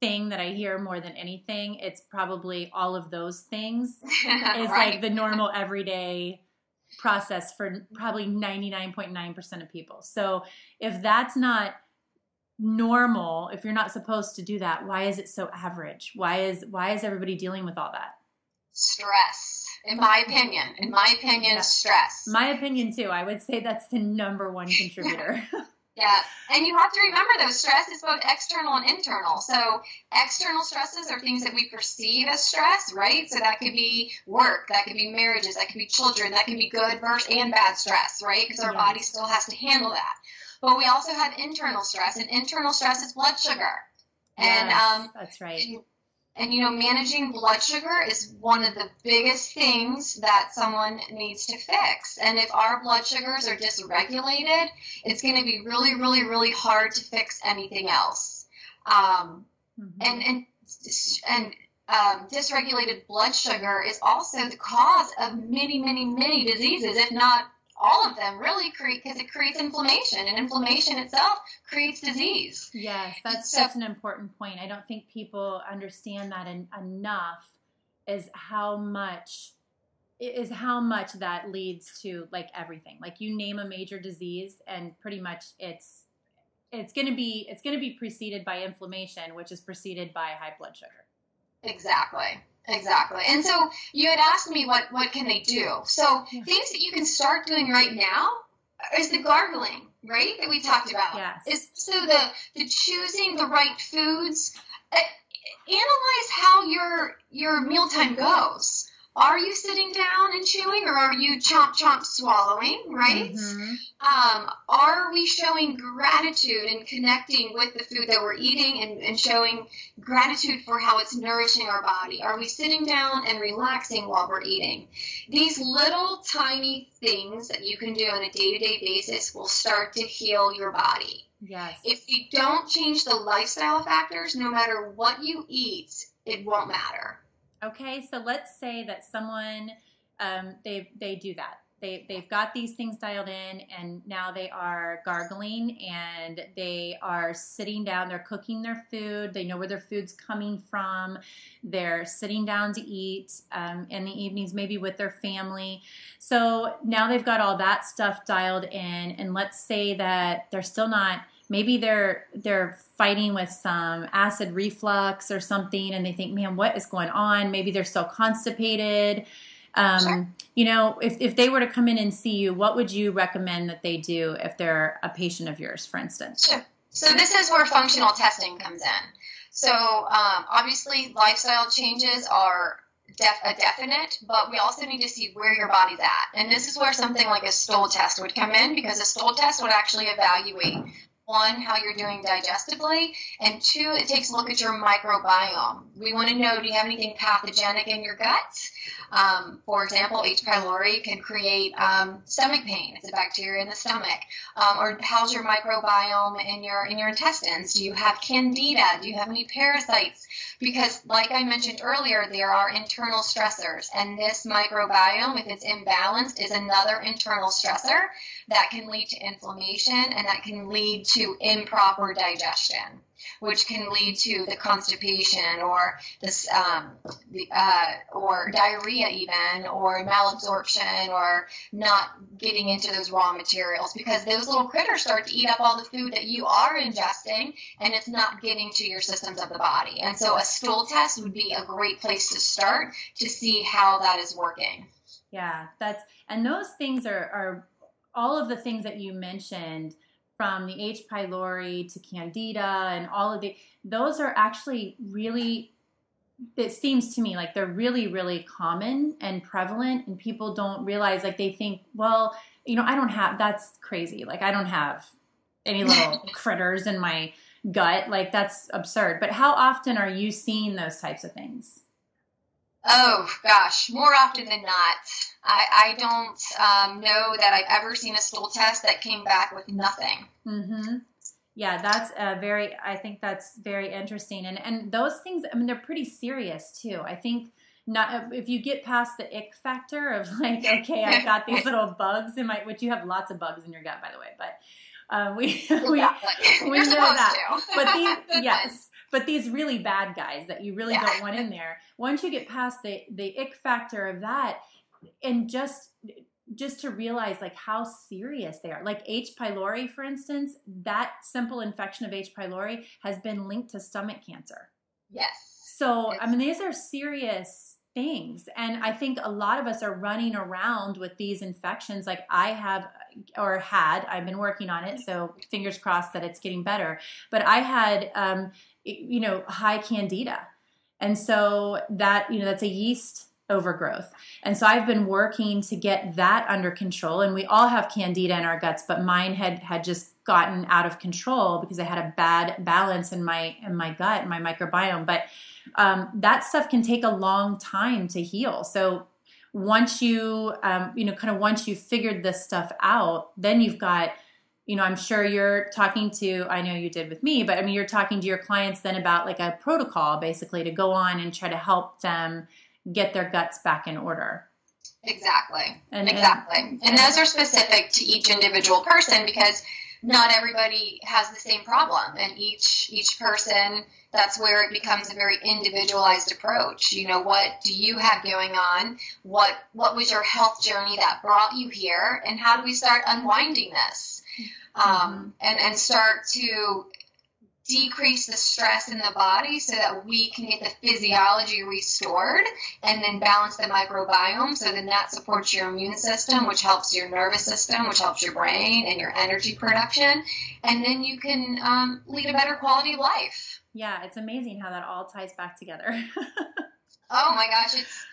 thing that I hear more than anything, it's probably all of those things is right. like the normal everyday process for probably 99.9% of people. So if that's not normal if you're not supposed to do that why is it so average why is why is everybody dealing with all that stress in my opinion. In my opinion yeah. stress. My opinion too. I would say that's the number one contributor. Yeah. And you have to remember though stress is both external and internal. So external stresses are things that we perceive as stress right? So that could be work that could be marriages that could be children that can be good and bad stress right? Because our body still has to handle that. But we also have internal stress, and internal stress is blood sugar. Yes, and um, that's right. And, you know, managing blood sugar is one of the biggest things that someone needs to fix. And if our blood sugars are dysregulated, it's going to be really, really, really hard to fix anything else. Um, mm-hmm. And and and um, dysregulated blood sugar is also the cause of many, many, many diseases, if not all of them really create because it creates inflammation and inflammation itself creates disease. Yes that's so, such an important point. I don't think people understand that en- enough is how much is how much that leads to like everything. Like you name a major disease and pretty much it's it's going to be it's going to be preceded by inflammation which is preceded by high blood sugar. Exactly Exactly. And so you had asked me what what can they do. So yeah. things that you can start doing right now is the gargling, right? That we talked about. Yes. Is so the the choosing the right foods. Uh, analyze how your your mealtime goes. Are you sitting down and chewing or are you chomp chomp swallowing right? Mm-hmm. um, are we showing gratitude and connecting with the food that we're eating and, and showing gratitude for how it's nourishing our body? Are we sitting down and relaxing while we're eating? These little tiny things that you can do on a day-to-day basis will start to heal your body. Yes. If you don't change the lifestyle factors no matter what you eat it won't matter Okay, so let's say that someone um, they they do that. They they've got these things dialed in, and now they are gargling, and they are sitting down. They're cooking their food. They know where their food's coming from. They're sitting down to eat um, in the evenings, maybe with their family. So now they've got all that stuff dialed in, and let's say that they're still not maybe they're they're fighting with some acid reflux or something and they think man what is going on maybe they're so constipated um, sure. you know if, if they were to come in and see you what would you recommend that they do if they're a patient of yours for instance sure. so this is where functional testing comes in so um, obviously lifestyle changes are def- a definite, but we also need to see where your body's at. And this is where something like a stool test would come in because a stool test would actually evaluate one, how you're doing digestively, and two, it takes a look at your microbiome. We want to know do you have anything pathogenic in your gut? Um, for example, H. pylori can create um, stomach pain. It's a bacteria in the stomach. Um, or how's your microbiome in your in your intestines? Do you have candida? Do you have any parasites? Because, like I mentioned earlier, there are internal stressors, and this microbiome, if it's imbalanced, is another internal stressor that can lead to inflammation and that can lead to improper digestion which can lead to the constipation or this um, the, uh, or diarrhea even or malabsorption or not getting into those raw materials. Because those little critters start to eat up all the food that you are ingesting and it's not getting to your systems of the body. And so a stool test would be a great place to start to see how that is working. Yeah that's and those things are are all of the things that you mentioned from the H. pylori to candida and all of the those are actually really it seems to me like they're really really common and prevalent and people don't realize like they think well you know i don't have that's crazy. Like i don't have any little critters in my gut. Like that's absurd. But how often are you seeing those types of things Oh gosh, more often than not. I, I don't um, know that I've ever seen a stool test that came back with nothing. Mm-hmm. Yeah, that's a very. I think that's very interesting, and and those things. I mean, they're pretty serious too. I think not if you get past the ick factor of like, okay, I've got these little bugs in my, which you have lots of bugs in your gut, by the way, but. Uh, we we, yeah, we know that, to. but these yes, but these really bad guys that you really yeah. don't want in there once you get past the the ick factor of that and just just to realize like how serious they are. Like h. pylori for instance that simple infection of h. pylori has been linked to stomach cancer. Yes. So i mean these are serious things. And i think a lot of us are running around with these infections. Like i have or had i've been working on it so fingers crossed that it's getting better. But i had um, you know, high candida. And so that, you know, that's a yeast overgrowth. And so I've been working to get that under control and we all have candida in our guts, but mine had had just gotten out of control because I had a bad balance in my in my gut, my microbiome. But um, that stuff can take a long time to heal. So once you um, you know kind of once you've figured this stuff out, then you've got you know, I'm sure you're talking to, I know you did with me, but I mean, you're talking to your clients then about like a protocol basically to go on and try to help them get their guts back in order. Exactly. And, exactly. And, and those are specific to each individual person because not everybody has the same problem and each each person that's where it becomes a very individualized approach you know what do you have going on what what was your health journey that brought you here and how do we start unwinding this um, mm-hmm. and and start to decrease the stress in the body so that we can get the physiology restored and then balance the microbiome so then that supports your immune system which helps your nervous system which helps your brain and your energy production and then you can um, lead a better quality of life yeah it's amazing how that all ties back together oh my gosh it's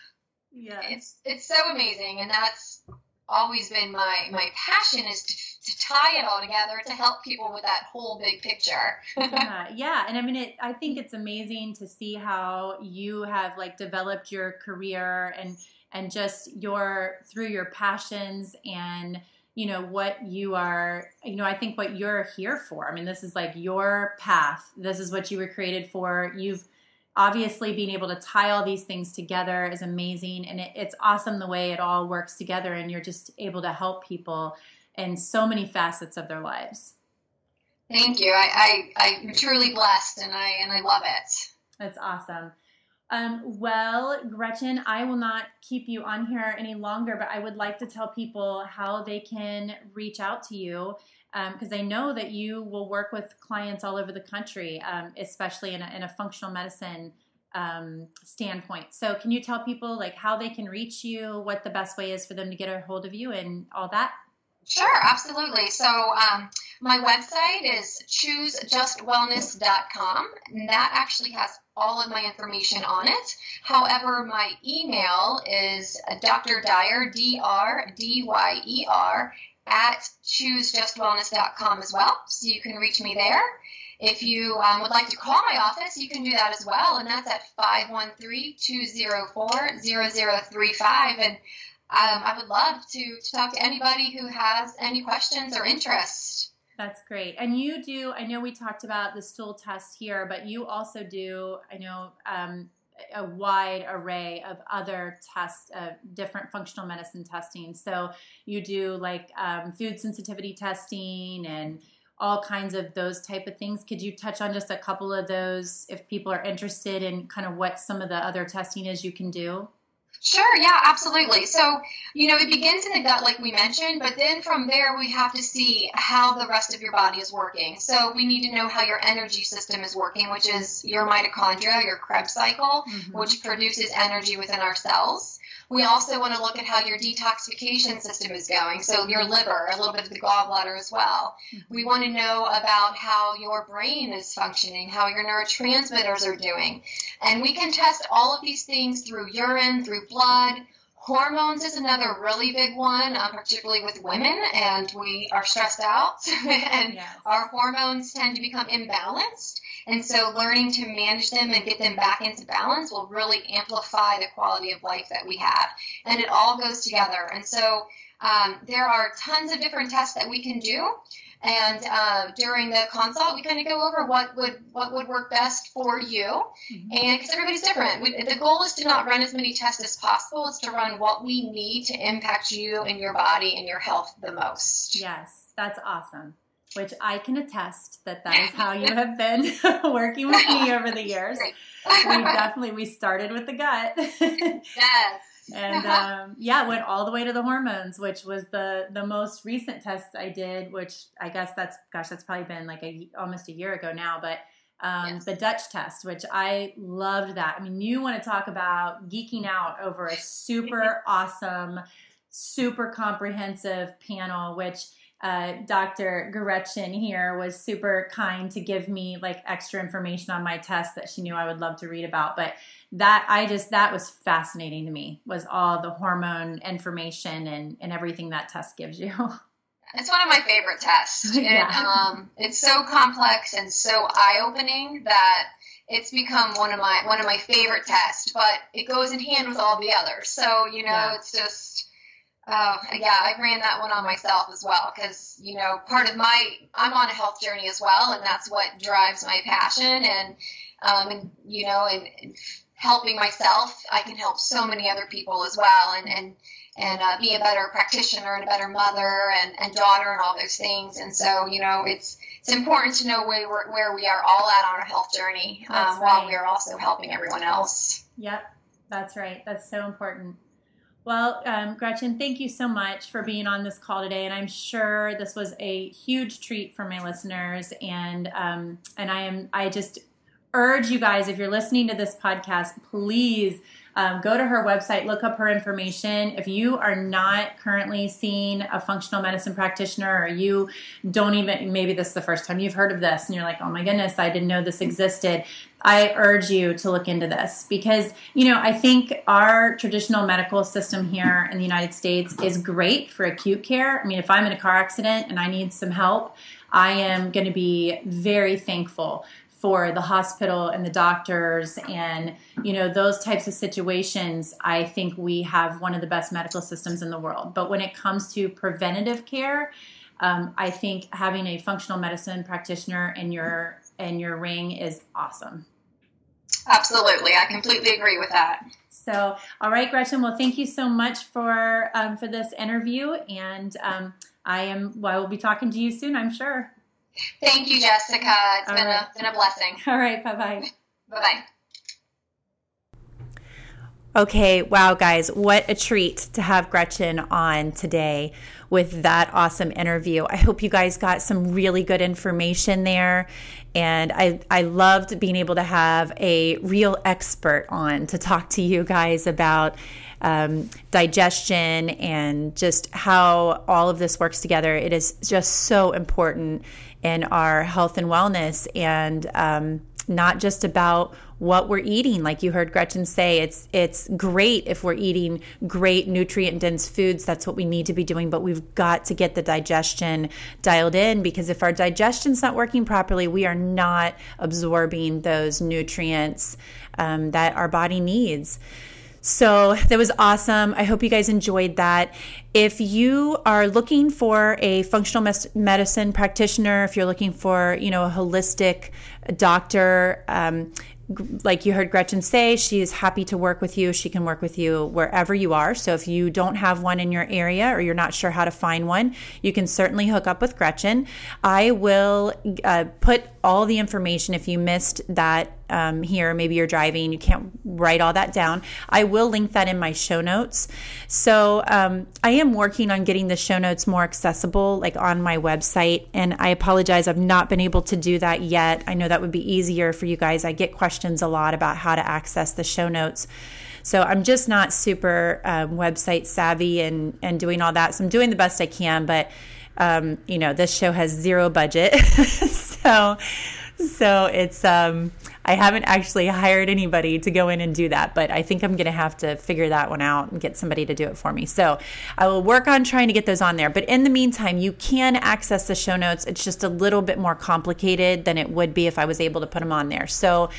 yeah. It's it's so amazing, and that's always been my my passion is to, to tie it all together to help people with that whole big picture. yeah, yeah, and I mean, it. I think it's amazing to see how you have like developed your career and and just your through your passions and you know what you are you know i think what you're here for i mean this is like your path this is what you were created for you've obviously being able to tie all these things together is amazing. And it, it's awesome the way it all works together and you're just able to help people in so many facets of their lives. Thank you. I, I i'm truly blessed and i and i love it. That's awesome. Um, well, Gretchen, I will not keep you on here any longer, but I would like to tell people how they can reach out to you because um, I know that you will work with clients all over the country, um, especially in a, in a, functional medicine um, standpoint. So, can you tell people like how they can reach you, what the best way is for them to get a hold of you, and all that? Sure, absolutely. So, um, my website is choosejustwellness.com, and that actually has all of my information on it. However, my email is Dr. Dyer, D R D Y E R, at choosejustwellness.com as well. So you can reach me there. If you um, would like to call my office, you can do that as well, and that's at 513 204 0035. And um, I would love to, to talk to anybody who has any questions or interest. That's great. And you do, I know we talked about the stool test here, but you also do, I know, um, a wide array of other tests, uh, different functional medicine testing. So you do like um, food sensitivity testing and all kinds of those type of things. Could you touch on just a couple of those if people are interested in kind of what some of the other testing is you can do? Sure, yeah, absolutely. So, you know, it begins in the gut, like we mentioned, but then from there, we have to see how the rest of your body is working. So, we need to know how your energy system is working, which is your mitochondria, your Krebs cycle, mm-hmm. which produces energy within our cells. We also want to look at how your detoxification system is going. So, your liver, a little bit of the gallbladder as well. Mm-hmm. We want to know about how your brain is functioning, how your neurotransmitters are doing. And we can test all of these things through urine, through blood. Hormones is another really big one, uh, particularly with women, and we are stressed out, and yes. our hormones tend to become imbalanced. And so learning to manage them and get them back into balance will really amplify the quality of life that we have. And it all goes together. And so um, there are tons of different tests that we can do. And uh, during the consult, we kind of go over what would what would work best for you, mm-hmm. and because everybody's different. We, the goal is to not run as many tests as possible. It's to run what we need to impact you and your body and your health the most. Yes, that's awesome which I can attest that that is how you have been working with me over the years. We definitely we started with the gut. yes. And um, yeah, went all the way to the hormones, which was the the most recent test I did. Which I guess that's gosh, that's probably been like a almost a year ago now. But um, yes. the Dutch test, which I loved that. I mean, you want to talk about geeking out over a super awesome, super comprehensive panel, which uh, Dr. Gretchen here was super kind to give me like extra information on my test that she knew I would love to read about. But that I just that was fascinating to me was all the hormone information and and everything that test gives you. It's one of my favorite tests. yeah. um, it's so complex and so eye opening that it's become one of my one of my favorite tests. But it goes in hand with all the others. So you know, yeah. it's just Oh, yeah, I ran that one on myself as well because, you know, part of my, I'm on a health journey as well, and that's what drives my passion. And, um, and you know, and, and helping myself, I can help so many other people as well and, and, and uh, be a better practitioner and a better mother and, and daughter and all those things. And so, you know, it's, it's important to know where, we're, where we are all at on our health journey um, right. while we are also helping everyone else. Yep, that's right. That's so important. Well, um, Gretchen, thank you so much for being on this call today, and I'm sure this was a huge treat for my listeners. And um, and I am I just urge you guys, if you're listening to this podcast, please um, go to her website, look up her information. If you are not currently seeing a functional medicine practitioner, or you don't even, maybe this is the first time you've heard of this, and you're like, oh my goodness, I didn't know this existed. I urge you to look into this because, you know, I think our traditional medical system here in the United States is great for acute care. I mean, if I'm in a car accident and I need some help, I am going to be very thankful for the hospital and the doctors and you know those types of situations i think we have one of the best medical systems in the world. But when it comes to preventative care um, i think having a functional medicine practitioner in your in your ring is awesome. Absolutely. I completely agree with that. So all right gretchen. Well thank you so much for um, for this interview. And um, i am well, i will be talking to you soon i'm sure Thank you, Jessica. It's been, right. a, been a blessing. All right. Bye bye. Bye bye. Okay, wow, guys, what a treat to have Gretchen on today with that awesome interview. I hope you guys got some really good information there. And I, I loved being able to have a real expert on to talk to you guys about um, digestion and just how all of this works together. It is just so important in our health and wellness and um, not just about what we're eating. Like you heard Gretchen say it's it's great if we're eating great nutrient dense foods. That's what we need to be doing but we've got to get the digestion dialed in because if our digestion's not working properly we are not absorbing those nutrients um, that our body needs so that was awesome. I hope you guys enjoyed that. If you are looking for a functional medicine practitioner, if you're looking for, you know, a holistic doctor, um, like you heard Gretchen say, she is happy to work with you. She can work with you wherever you are. So if you don't have one in your area or you're not sure how to find one, you can certainly hook up with Gretchen. I will uh, put all the information if you missed that um, here, maybe you're driving, you can't write all that down. I will link that in my show notes. So um, I am working on getting the show notes more accessible, like on my website. And I apologize, I've not been able to do that yet. I know that would be easier for you guys. I get questions a lot about how to access the show notes. So I'm just not super um, website savvy and and doing all that. So I'm doing the best I can, but um, you know this show has zero budget, so so it's um I haven't actually hired anybody to go in and do that, but I think I'm going to have to figure that one out and get somebody to do it for me. So I will work on trying to get those on there. But in the meantime, you can access the show notes. It's just a little bit more complicated than it would be if I was able to put them on there. So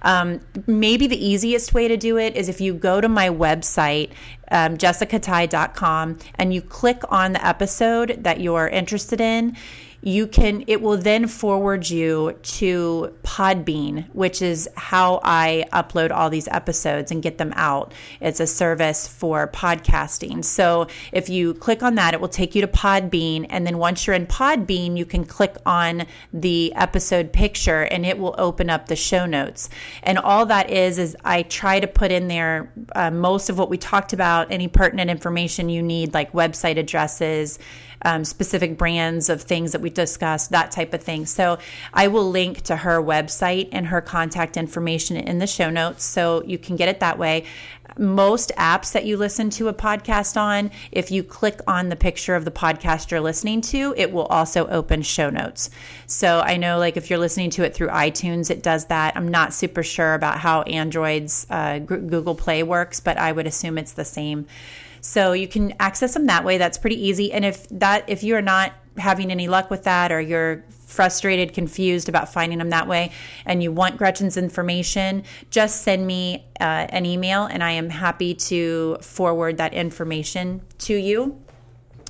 um, maybe the easiest way to do it is if you go to my website, um, jessicatighe.com, and you click on the episode that you're interested in you can it will then forward you to Podbean, which is how I upload all these episodes and get them out. It's a service for podcasting. So if you click on that, it will take you to Podbean and then once you're in Podbean, you can click on the episode picture and it will open up the show notes. And all that is is I try to put in there uh, most of what we talked about, any pertinent information you need like website addresses, um, specific brands of things that we discussed, that type of thing. So I will link to her website and her contact information in the show notes so you can get it that way. Most apps that you listen to a podcast on, if you click on the picture of the podcast you're listening to, it will also open show notes. So I know, like, if you're listening to it through iTunes, it does that. I'm not super sure about how Android's uh, Google Play works, but I would assume it's the same. So you can access them that way. That's pretty easy. And if that if you're not having any luck with that or you're frustrated, confused about finding them that way, and you want Gretchen's information, just send me uh, an email and I am happy to forward that information to you.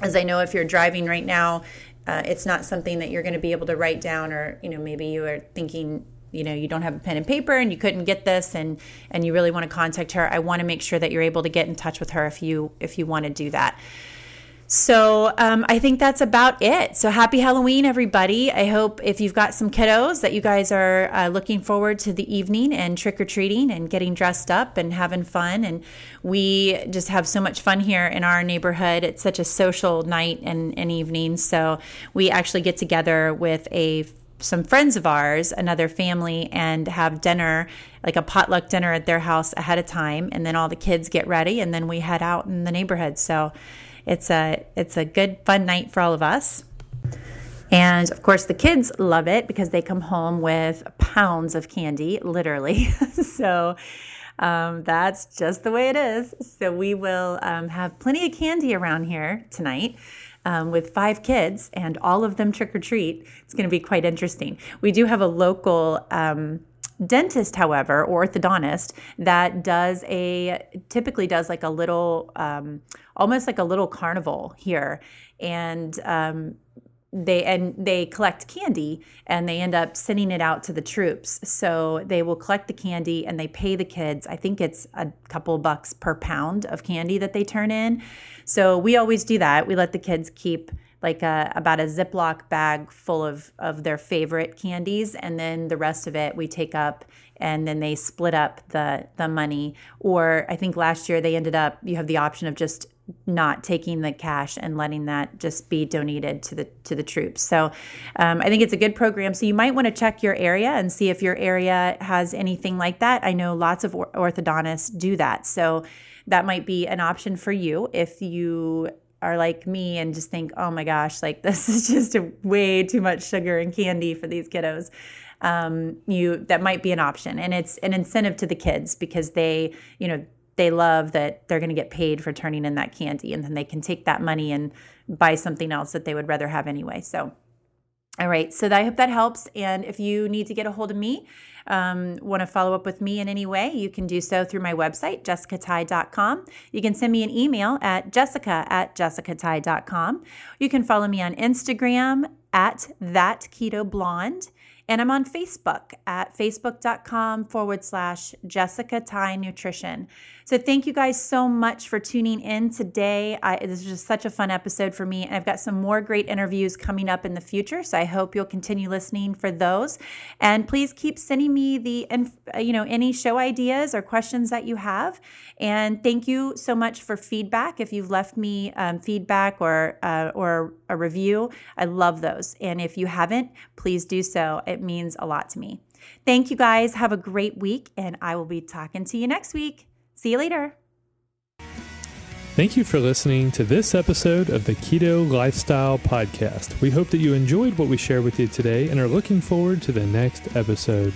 As I know, if you're driving right now, uh, it's not something that you're going to be able to write down, or you know, maybe you are thinking you know you don't have a pen and paper and you couldn't get this and and you really want to contact her i want to make sure that you're able to get in touch with her if you if you want to do that. So um, i think that's about it. So happy halloween everybody. I hope if you've got some kiddos that you guys are uh, looking forward to the evening and trick-or-treating and getting dressed up and having fun. And we just have so much fun here in our neighborhood. It's such a social night and, and evening. So we actually get together with a some friends of ours, another family, and have dinner, like a potluck dinner at their house ahead of time, and then all the kids get ready, and then we head out in the neighborhood. So it's a it's a good fun night for all of us. And of course, the kids love it because they come home with pounds of candy, literally. so um, that's just the way it is. So we will um, have plenty of candy around here tonight. Um, with five kids and all of them trick or treat. It's going to be quite interesting. We do have a local um, dentist, however, or orthodontist that does a typically does like a little, um, almost like a little carnival here, and um, they and they collect candy and they end up sending it out to the troops. So they will collect the candy and they pay the kids i think it's a couple bucks per pound of candy that they turn in. So we always do that. We let the kids keep like a, about a ziploc bag full of of their favorite candies and then the rest of it we take up and then they split up the the money or i think last year they ended up you have the option of just not taking the cash and letting that just be donated to the to the troops. So um, I think it's a good program. So you might want to check your area and see if your area has anything like that. I know lots of orthodontists do that. So that might be an option for you if you are like me and just think, oh my gosh, like this is just way too much sugar and candy for these kiddos. Um, you that might be an option, and it's an incentive to the kids because they, you know, they love that they're going to get paid for turning in that candy and then they can take that money and buy something else that they would rather have anyway. So, all right. So I hope that helps. And if you need to get a hold of me, um, want to follow up with me in any way, you can do so through my website, jessicatye.com. You can send me an email at jessica at jessicatye.com. You can follow me on Instagram at that keto blonde. And I'm on Facebook at facebook.com forward slash Jessica Tye Nutrition. So thank you guys so much for tuning in today. I, this is just such a fun episode for me. And I've got some more great interviews coming up in the future. So I hope you'll continue listening for those. And please keep sending me the, you know, any show ideas or questions that you have. And thank you so much for feedback. If you've left me um, feedback or, uh, or a review, I love those. And if you haven't, please do so. It means a lot to me. Thank you guys. Have a great week, and I will be talking to you next week. See you later. Thank you for listening to this episode of the Keto Lifestyle Podcast. We hope that you enjoyed what we shared with you today and are looking forward to the next episode.